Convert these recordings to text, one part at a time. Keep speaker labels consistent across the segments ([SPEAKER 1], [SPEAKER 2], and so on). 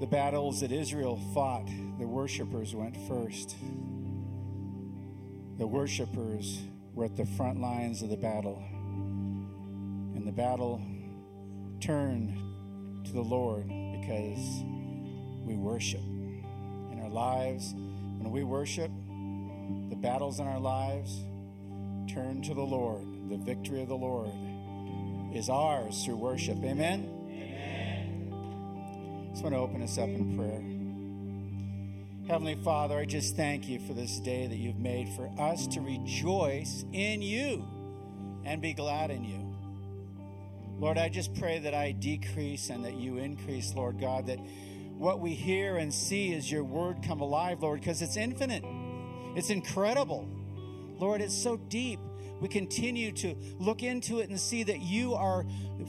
[SPEAKER 1] the battles that Israel fought, the worshipers went first. The worshipers were at the front lines of the battle. And the battle turned to the Lord because we worship. In our lives, when we worship, the battles in our lives turn to the Lord. The victory of the Lord is ours through worship. Amen? Just want to open us up in prayer. Heavenly Father, I just thank you for this day that you've made for us to rejoice in you and be glad in you. Lord, I just pray that I decrease and that you increase, Lord God, that what we hear and see is your word come alive, Lord, because it's infinite. It's incredible. Lord, it's so deep. We continue to look into it and see that you are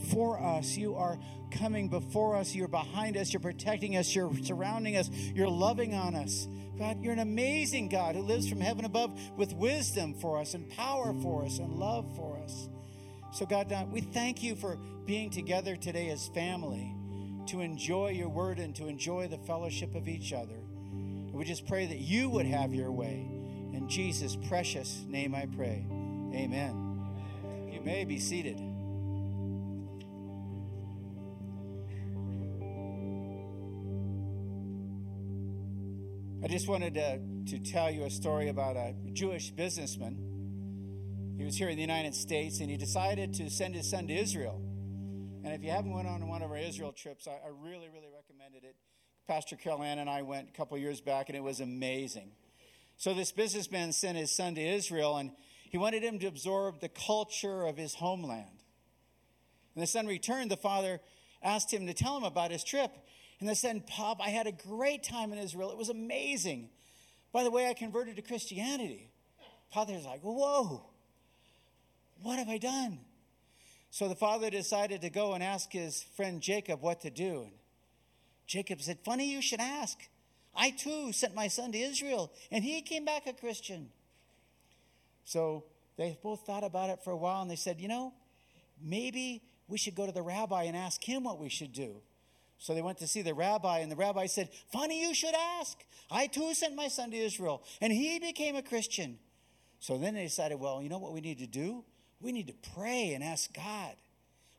[SPEAKER 1] for us. You are coming before us. You're behind us. You're protecting us. You're surrounding us. You're loving on us. God, you're an amazing God who lives from heaven above with wisdom for us and power for us and love for us. So, God, we thank you for being together today as family to enjoy your word and to enjoy the fellowship of each other. We just pray that you would have your way. In Jesus' precious name I pray. Amen. You may be seated. I just wanted to, to tell you a story about a Jewish businessman. He was here in the United States and he decided to send his son to Israel. And if you haven't went on one of our Israel trips, I, I really, really recommended it. Pastor Carol Ann and I went a couple years back and it was amazing. So this businessman sent his son to Israel and he wanted him to absorb the culture of his homeland. And the son returned, the father asked him to tell him about his trip. And they said, Pop, I had a great time in Israel. It was amazing. By the way, I converted to Christianity. Father's like, Whoa, what have I done? So the father decided to go and ask his friend Jacob what to do. And Jacob said, Funny you should ask. I too sent my son to Israel, and he came back a Christian. So they both thought about it for a while, and they said, You know, maybe we should go to the rabbi and ask him what we should do. So they went to see the rabbi, and the rabbi said, Funny you should ask. I too sent my son to Israel, and he became a Christian. So then they decided, Well, you know what we need to do? We need to pray and ask God.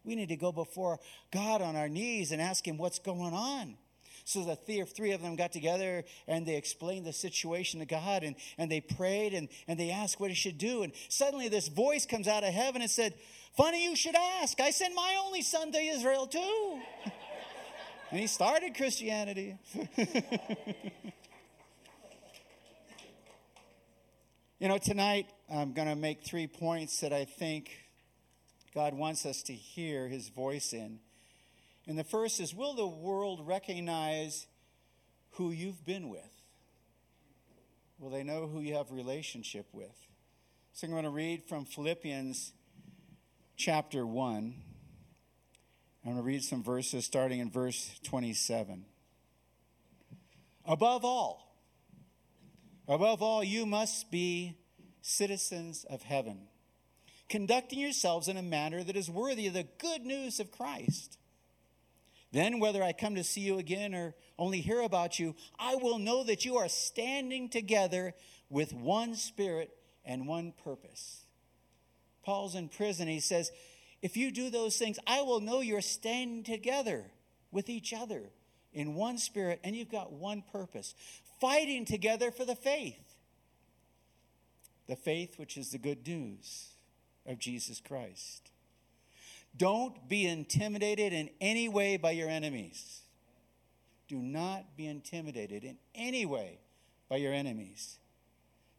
[SPEAKER 1] We need to go before God on our knees and ask Him what's going on. So the three of them got together and they explained the situation to God and, and they prayed and, and they asked what he should do. And suddenly this voice comes out of heaven and said, Funny you should ask. I sent my only son to Israel too. And he started Christianity. you know, tonight I'm going to make three points that I think God wants us to hear his voice in. And the first is Will the world recognize who you've been with? Will they know who you have relationship with? So I'm going to read from Philippians chapter 1. I'm going to read some verses starting in verse 27. Above all, above all, you must be citizens of heaven, conducting yourselves in a manner that is worthy of the good news of Christ. Then, whether I come to see you again or only hear about you, I will know that you are standing together with one spirit and one purpose. Paul's in prison. He says, if you do those things, I will know you're standing together with each other in one spirit and you've got one purpose, fighting together for the faith. The faith which is the good news of Jesus Christ. Don't be intimidated in any way by your enemies. Do not be intimidated in any way by your enemies.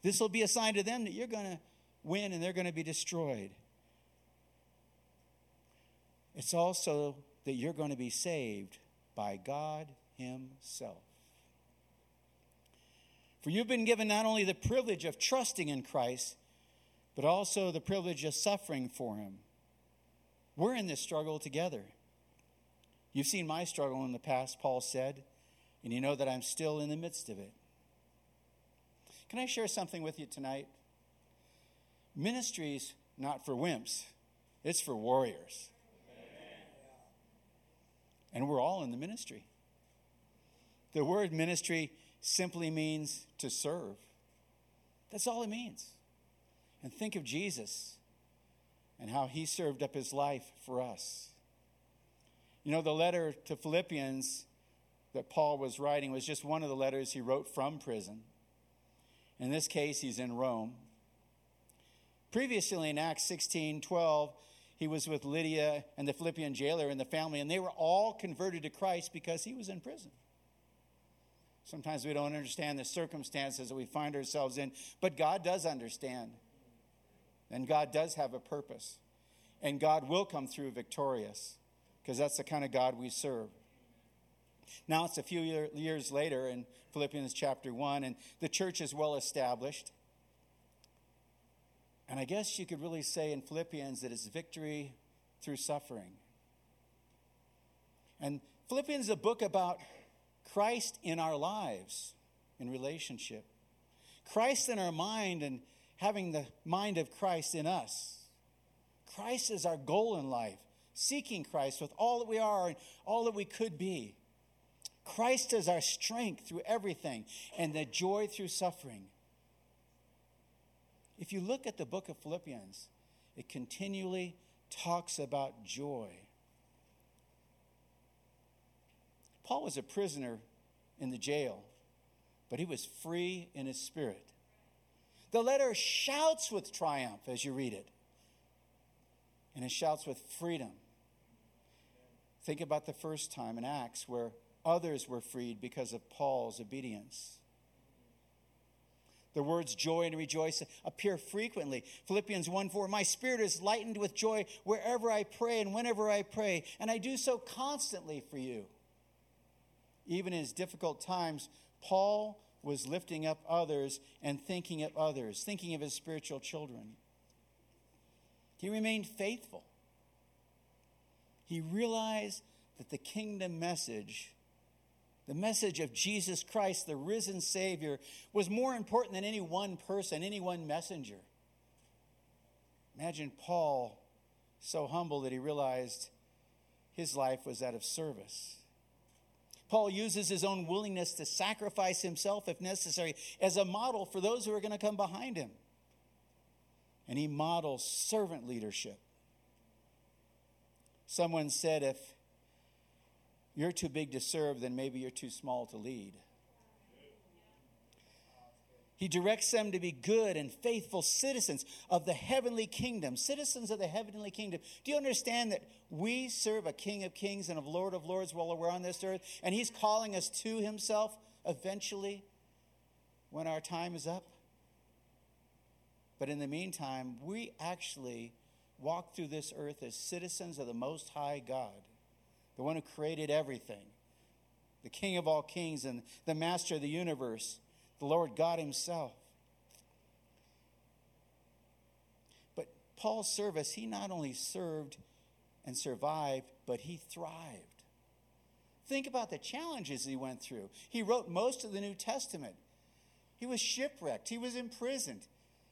[SPEAKER 1] This will be a sign to them that you're going to win and they're going to be destroyed. It's also that you're going to be saved by God Himself. For you've been given not only the privilege of trusting in Christ, but also the privilege of suffering for Him. We're in this struggle together. You've seen my struggle in the past, Paul said, and you know that I'm still in the midst of it. Can I share something with you tonight? Ministry's not for wimps, it's for warriors and we're all in the ministry. The word ministry simply means to serve. That's all it means. And think of Jesus and how he served up his life for us. You know, the letter to Philippians that Paul was writing was just one of the letters he wrote from prison. In this case, he's in Rome. Previously in Acts 16 12, he was with Lydia and the Philippian jailer and the family, and they were all converted to Christ because he was in prison. Sometimes we don't understand the circumstances that we find ourselves in, but God does understand. And God does have a purpose. And God will come through victorious because that's the kind of God we serve. Now it's a few year, years later in Philippians chapter 1, and the church is well established. And I guess you could really say in Philippians that it's victory through suffering. And Philippians is a book about Christ in our lives, in relationship. Christ in our mind and having the mind of Christ in us. Christ is our goal in life, seeking Christ with all that we are and all that we could be. Christ is our strength through everything and the joy through suffering. If you look at the book of Philippians, it continually talks about joy. Paul was a prisoner in the jail, but he was free in his spirit. The letter shouts with triumph as you read it, and it shouts with freedom. Think about the first time in Acts where others were freed because of Paul's obedience. The words joy and rejoice appear frequently. Philippians 1 4, my spirit is lightened with joy wherever I pray and whenever I pray, and I do so constantly for you. Even in his difficult times, Paul was lifting up others and thinking of others, thinking of his spiritual children. He remained faithful. He realized that the kingdom message the message of Jesus Christ, the risen Savior, was more important than any one person, any one messenger. Imagine Paul so humble that he realized his life was that of service. Paul uses his own willingness to sacrifice himself if necessary as a model for those who are going to come behind him. And he models servant leadership. Someone said if you're too big to serve, then maybe you're too small to lead. He directs them to be good and faithful citizens of the heavenly kingdom, citizens of the heavenly kingdom. Do you understand that we serve a King of kings and a Lord of lords while we're on this earth? And He's calling us to Himself eventually when our time is up? But in the meantime, we actually walk through this earth as citizens of the Most High God the one who created everything, the King of all kings and the Master of the universe, the Lord God Himself. But Paul's service, he not only served and survived, but he thrived. Think about the challenges he went through. He wrote most of the New Testament. He was shipwrecked, he was imprisoned,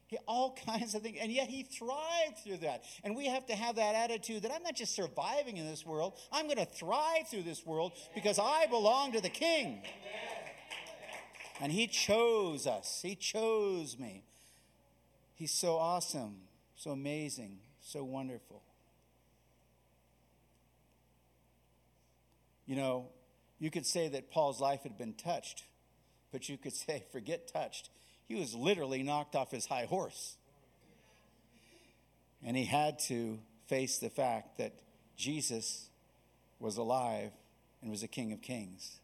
[SPEAKER 1] he, all kinds of things. And yet he thrived through that. And we have to have that attitude that I'm not just surviving in this world, I'm going to thrive through this world because I belong to the King. And he chose us, he chose me. He's so awesome, so amazing, so wonderful. You know, you could say that Paul's life had been touched, but you could say, forget touched. He was literally knocked off his high horse. And he had to face the fact that Jesus was alive and was a King of Kings.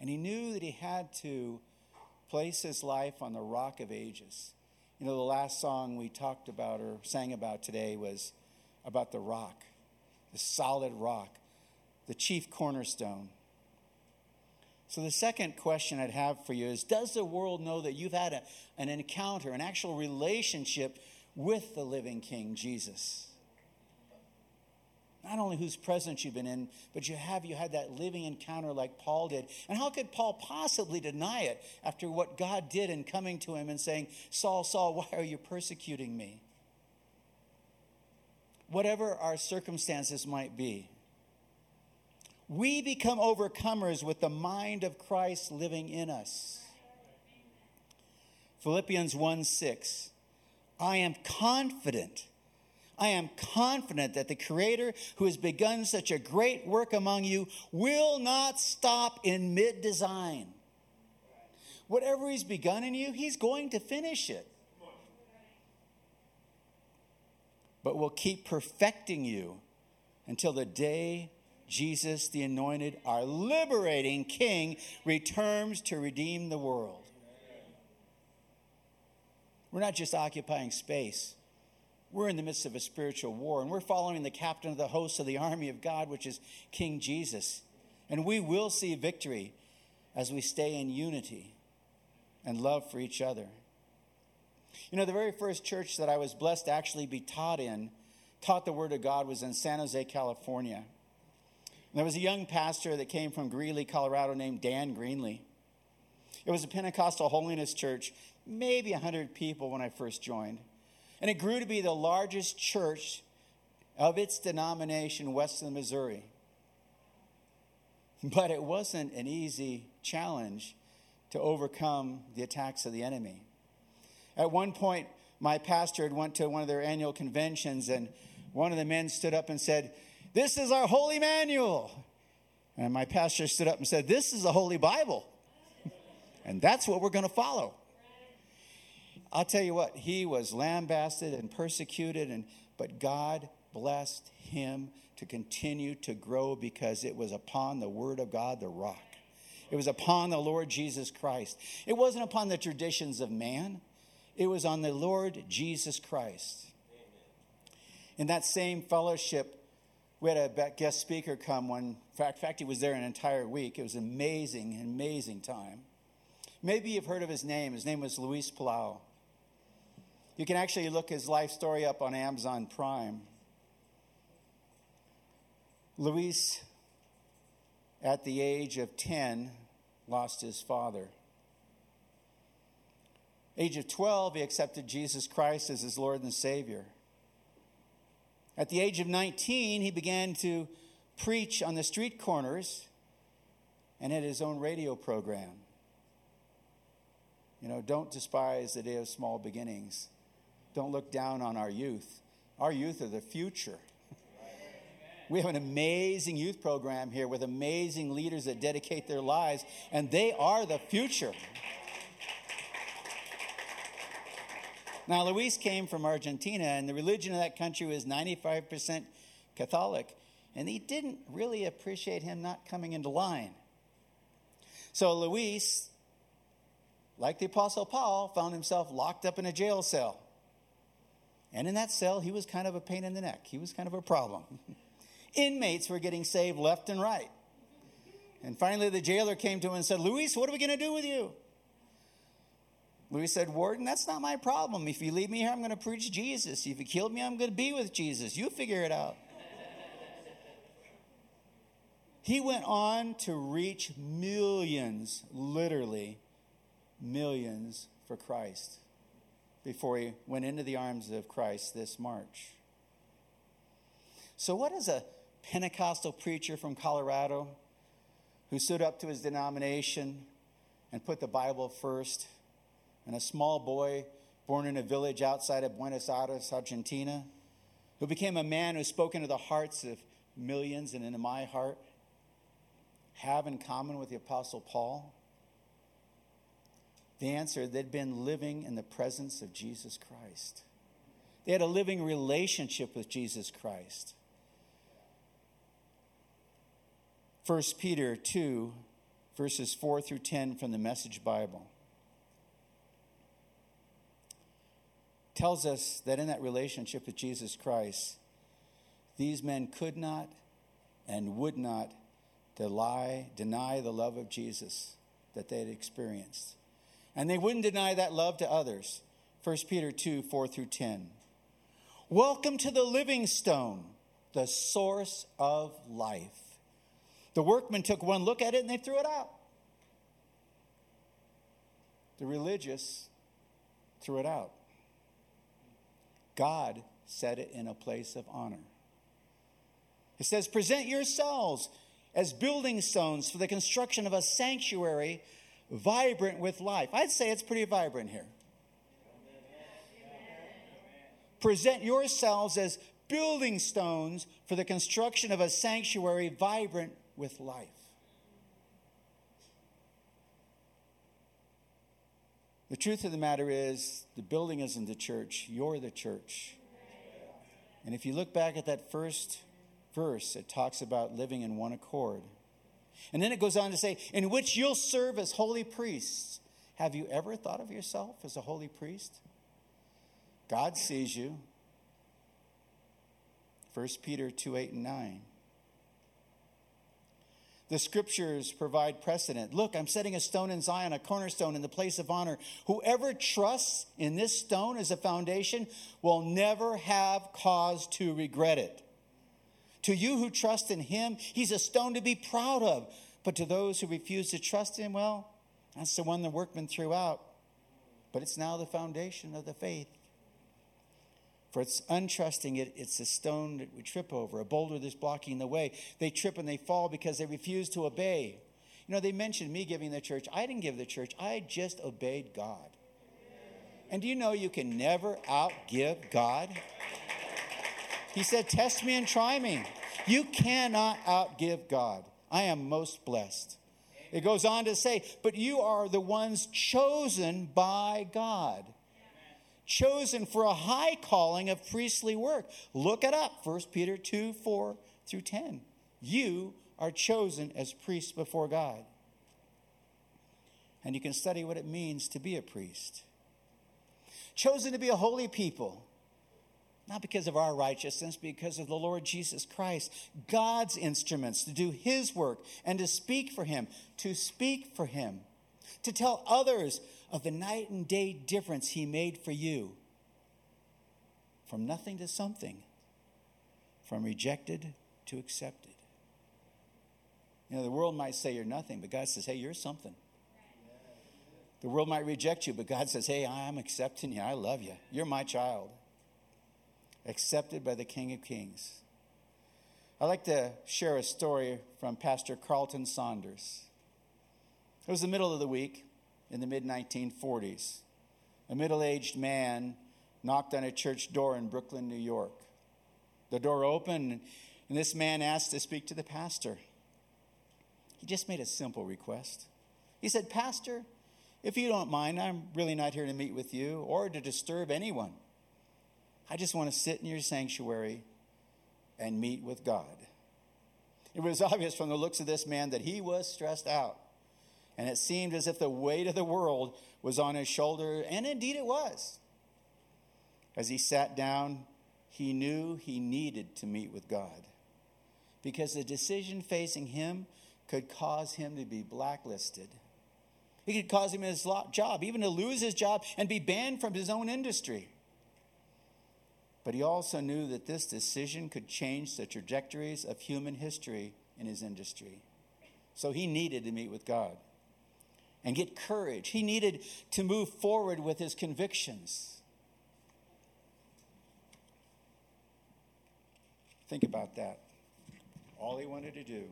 [SPEAKER 1] And he knew that he had to place his life on the rock of ages. You know, the last song we talked about or sang about today was about the rock, the solid rock, the chief cornerstone. So, the second question I'd have for you is Does the world know that you've had a, an encounter, an actual relationship with the living King, Jesus? Not only whose presence you've been in, but you have you had that living encounter like Paul did. And how could Paul possibly deny it after what God did in coming to him and saying, Saul, Saul, why are you persecuting me? Whatever our circumstances might be, we become overcomers with the mind of Christ living in us. Philippians 1 6. I am confident. I am confident that the Creator who has begun such a great work among you will not stop in mid design. Whatever He's begun in you, He's going to finish it. But will keep perfecting you until the day Jesus, the anointed, our liberating King, returns to redeem the world. We're not just occupying space. We're in the midst of a spiritual war, and we're following the captain of the host of the army of God, which is King Jesus. And we will see victory as we stay in unity and love for each other. You know, the very first church that I was blessed to actually be taught in, taught the Word of God, was in San Jose, California. And there was a young pastor that came from Greeley, Colorado, named Dan Greenlee. It was a Pentecostal holiness church, maybe 100 people when I first joined. And it grew to be the largest church of its denomination west of the Missouri. But it wasn't an easy challenge to overcome the attacks of the enemy. At one point, my pastor had went to one of their annual conventions, and one of the men stood up and said, "This is our holy manual." And my pastor stood up and said, "This is the Holy Bible." And that's what we're going to follow. I'll tell you what, he was lambasted and persecuted, and, but God blessed him to continue to grow because it was upon the word of God, the rock. It was upon the Lord Jesus Christ. It wasn't upon the traditions of man, it was on the Lord Jesus Christ. In that same fellowship, we had a guest speaker come one. In fact, he was there an entire week. It was an amazing, amazing time. Maybe you've heard of his name. His name was Luis Palau. You can actually look his life story up on Amazon Prime. Luis, at the age of 10, lost his father. Age of 12, he accepted Jesus Christ as his Lord and Savior. At the age of 19, he began to preach on the street corners and had his own radio program. You know, don't despise the day of small beginnings. Don't look down on our youth. Our youth are the future. We have an amazing youth program here with amazing leaders that dedicate their lives, and they are the future. Now, Luis came from Argentina, and the religion of that country was 95% Catholic, and he didn't really appreciate him not coming into line. So, Luis like the Apostle Paul, found himself locked up in a jail cell. And in that cell, he was kind of a pain in the neck. He was kind of a problem. Inmates were getting saved left and right. And finally, the jailer came to him and said, Luis, what are we going to do with you? Luis said, Warden, that's not my problem. If you leave me here, I'm going to preach Jesus. If you kill me, I'm going to be with Jesus. You figure it out. he went on to reach millions, literally, millions for Christ before he went into the arms of Christ this March. So, what is a Pentecostal preacher from Colorado who stood up to his denomination and put the Bible first, and a small boy born in a village outside of Buenos Aires, Argentina, who became a man who spoke into the hearts of millions and into my heart, have in common with the Apostle Paul? The answer, they'd been living in the presence of Jesus Christ. They had a living relationship with Jesus Christ. 1 Peter 2, verses 4 through 10 from the Message Bible. tells us that in that relationship with Jesus Christ, these men could not and would not deny, deny the love of Jesus that they had experienced. And they wouldn't deny that love to others. 1 Peter 2 4 through 10. Welcome to the living stone, the source of life. The workmen took one look at it and they threw it out. The religious threw it out. God set it in a place of honor. It says, Present yourselves as building stones for the construction of a sanctuary vibrant with life. I'd say it's pretty vibrant here. Present yourselves as building stones for the construction of a sanctuary vibrant with life. The truth of the matter is, the building isn't the church, you're the church. And if you look back at that first verse, it talks about living in one accord. And then it goes on to say, in which you'll serve as holy priests. Have you ever thought of yourself as a holy priest? God sees you. 1 Peter 2 8 and 9. The scriptures provide precedent. Look, I'm setting a stone in Zion, a cornerstone in the place of honor. Whoever trusts in this stone as a foundation will never have cause to regret it. To you who trust in him, he's a stone to be proud of. But to those who refuse to trust him, well, that's the one the workman threw out. But it's now the foundation of the faith. For it's untrusting it, it's a stone that we trip over, a boulder that's blocking the way. They trip and they fall because they refuse to obey. You know, they mentioned me giving the church. I didn't give the church, I just obeyed God. And do you know you can never outgive God? He said, Test me and try me. You cannot outgive God. I am most blessed. It goes on to say, But you are the ones chosen by God chosen for a high calling of priestly work. Look it up, 1 Peter 2 4 through 10. You are chosen as priests before God. And you can study what it means to be a priest. Chosen to be a holy people, not because of our righteousness, because of the Lord Jesus Christ, God's instruments to do His work and to speak for Him, to speak for Him, to tell others of the night and day difference He made for you. From nothing to something, from rejected to accepted. You know, the world might say you're nothing, but God says, hey, you're something. The world might reject you, but God says, hey, I'm accepting you. I love you. You're my child. Accepted by the King of Kings. I'd like to share a story from Pastor Carlton Saunders. It was the middle of the week in the mid 1940s. A middle aged man knocked on a church door in Brooklyn, New York. The door opened, and this man asked to speak to the pastor. He just made a simple request. He said, Pastor, if you don't mind, I'm really not here to meet with you or to disturb anyone. I just want to sit in your sanctuary and meet with God. It was obvious from the looks of this man that he was stressed out and it seemed as if the weight of the world was on his shoulder, and indeed it was. As he sat down, he knew he needed to meet with God because the decision facing him could cause him to be blacklisted. It could cause him his job, even to lose his job and be banned from his own industry. But he also knew that this decision could change the trajectories of human history in his industry. So he needed to meet with God and get courage. He needed to move forward with his convictions. Think about that. All he wanted to do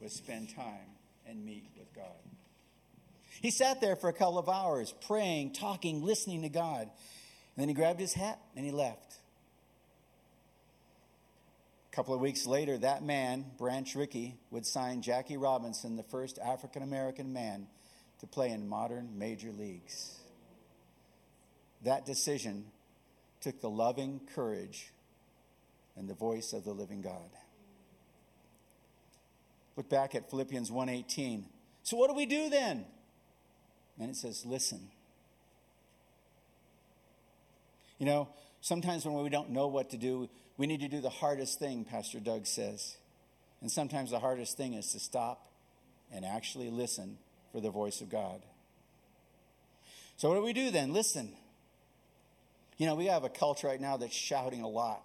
[SPEAKER 1] was spend time and meet with God. He sat there for a couple of hours, praying, talking, listening to God. And then he grabbed his hat and he left. A couple of weeks later, that man, Branch Rickey, would sign Jackie Robinson, the first African American man to play in modern major leagues. That decision took the loving courage and the voice of the living God. Look back at Philippians 1:18. So what do we do then? And it says listen. You know, sometimes when we don't know what to do, we need to do the hardest thing, Pastor Doug says. And sometimes the hardest thing is to stop and actually listen for the voice of God. So, what do we do then? Listen. You know, we have a culture right now that's shouting a lot,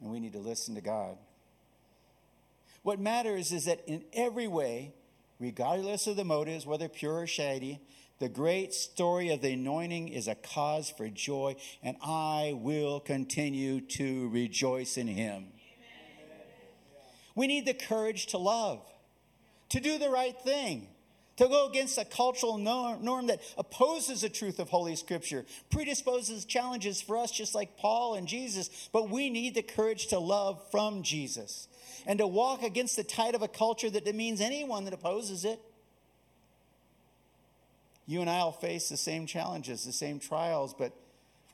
[SPEAKER 1] and we need to listen to God. What matters is that in every way, regardless of the motives, whether pure or shady, the great story of the anointing is a cause for joy, and I will continue to rejoice in Him. We need the courage to love, to do the right thing, to go against a cultural norm that opposes the truth of Holy Scripture, predisposes challenges for us, just like Paul and Jesus. But we need the courage to love from Jesus and to walk against the tide of a culture that demeans anyone that opposes it. You and I will face the same challenges, the same trials, but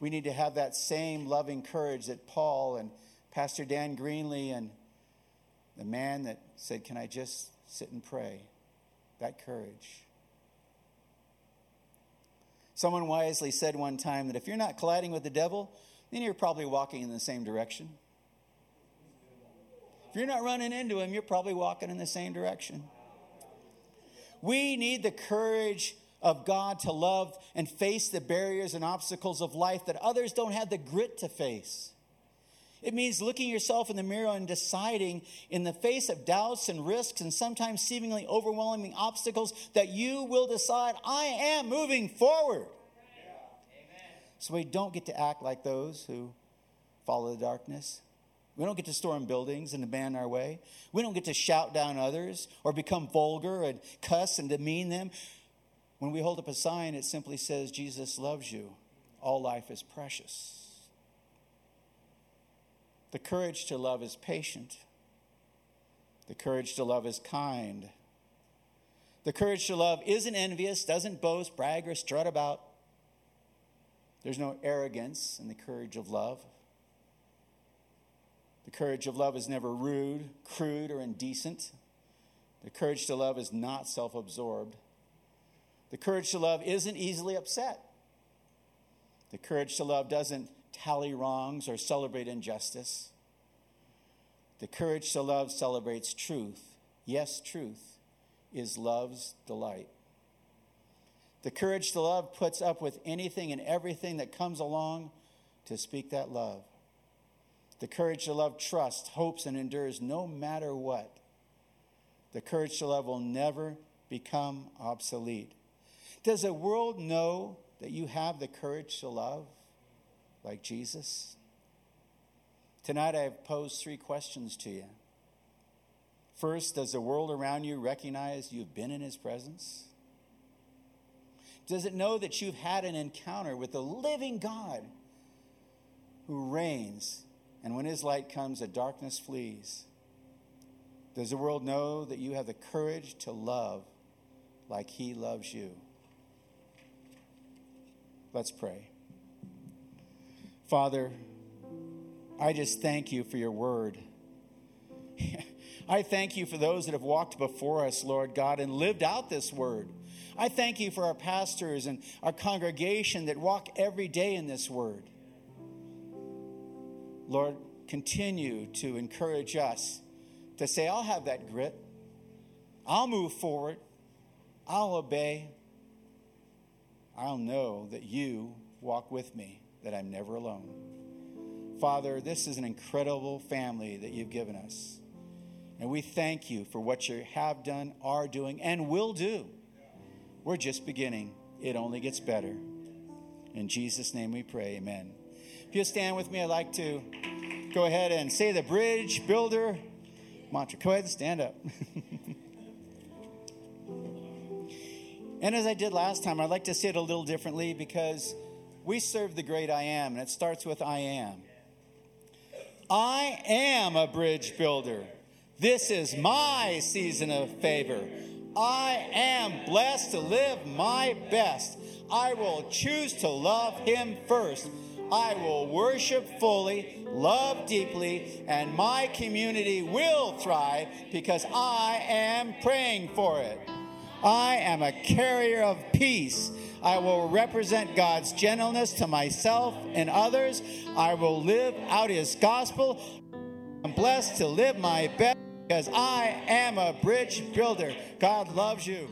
[SPEAKER 1] we need to have that same loving courage that Paul and Pastor Dan Greenlee and the man that said, Can I just sit and pray? That courage. Someone wisely said one time that if you're not colliding with the devil, then you're probably walking in the same direction. If you're not running into him, you're probably walking in the same direction. We need the courage of God to love and face the barriers and obstacles of life that others don't have the grit to face. It means looking yourself in the mirror and deciding, in the face of doubts and risks and sometimes seemingly overwhelming obstacles, that you will decide, I am moving forward. Yeah. So we don't get to act like those who follow the darkness. We don't get to storm buildings and abandon our way. We don't get to shout down others or become vulgar and cuss and demean them. When we hold up a sign, it simply says, Jesus loves you. All life is precious. The courage to love is patient. The courage to love is kind. The courage to love isn't envious, doesn't boast, brag, or strut about. There's no arrogance in the courage of love. The courage of love is never rude, crude, or indecent. The courage to love is not self absorbed. The courage to love isn't easily upset. The courage to love doesn't tally wrongs or celebrate injustice. The courage to love celebrates truth. Yes, truth is love's delight. The courage to love puts up with anything and everything that comes along to speak that love. The courage to love trusts, hopes, and endures no matter what. The courage to love will never become obsolete. Does the world know that you have the courage to love like Jesus? Tonight I have posed three questions to you. First, does the world around you recognize you've been in his presence? Does it know that you've had an encounter with the living God who reigns and when his light comes, the darkness flees. Does the world know that you have the courage to love like he loves you? Let's pray. Father, I just thank you for your word. I thank you for those that have walked before us, Lord God, and lived out this word. I thank you for our pastors and our congregation that walk every day in this word. Lord, continue to encourage us to say, I'll have that grit. I'll move forward. I'll obey. I'll know that you walk with me, that I'm never alone. Father, this is an incredible family that you've given us. And we thank you for what you have done, are doing, and will do. We're just beginning. It only gets better. In Jesus' name we pray. Amen. If you stand with me, I'd like to go ahead and say the bridge builder mantra. Go ahead and stand up. and as I did last time, I'd like to say it a little differently because we serve the great I am, and it starts with I am. I am a bridge builder. This is my season of favor. I am blessed to live my best. I will choose to love Him first. I will worship fully, love deeply, and my community will thrive because I am praying for it. I am a carrier of peace. I will represent God's gentleness to myself and others. I will live out His gospel. I'm blessed to live my best because I am a bridge builder. God loves you.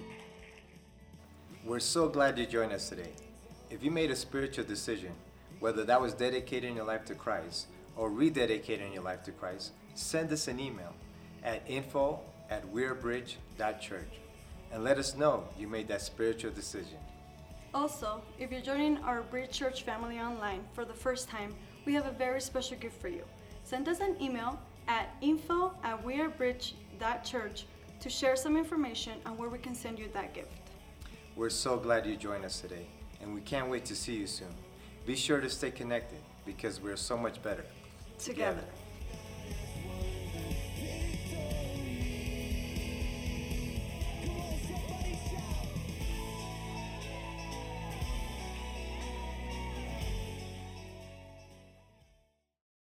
[SPEAKER 2] We're so glad you joined us today. If you made a spiritual decision, whether that was dedicating your life to Christ or rededicating your life to Christ, send us an email at info at wearebridge.church and let us know you made that spiritual decision.
[SPEAKER 3] Also, if you're joining our Bridge Church family online for the first time, we have a very special gift for you. Send us an email at info at wearebridge.church to share some information on where we can send you that gift.
[SPEAKER 2] We're so glad you joined us today, and we can't wait to see you soon. Be sure to stay connected because we're so much better
[SPEAKER 3] Together.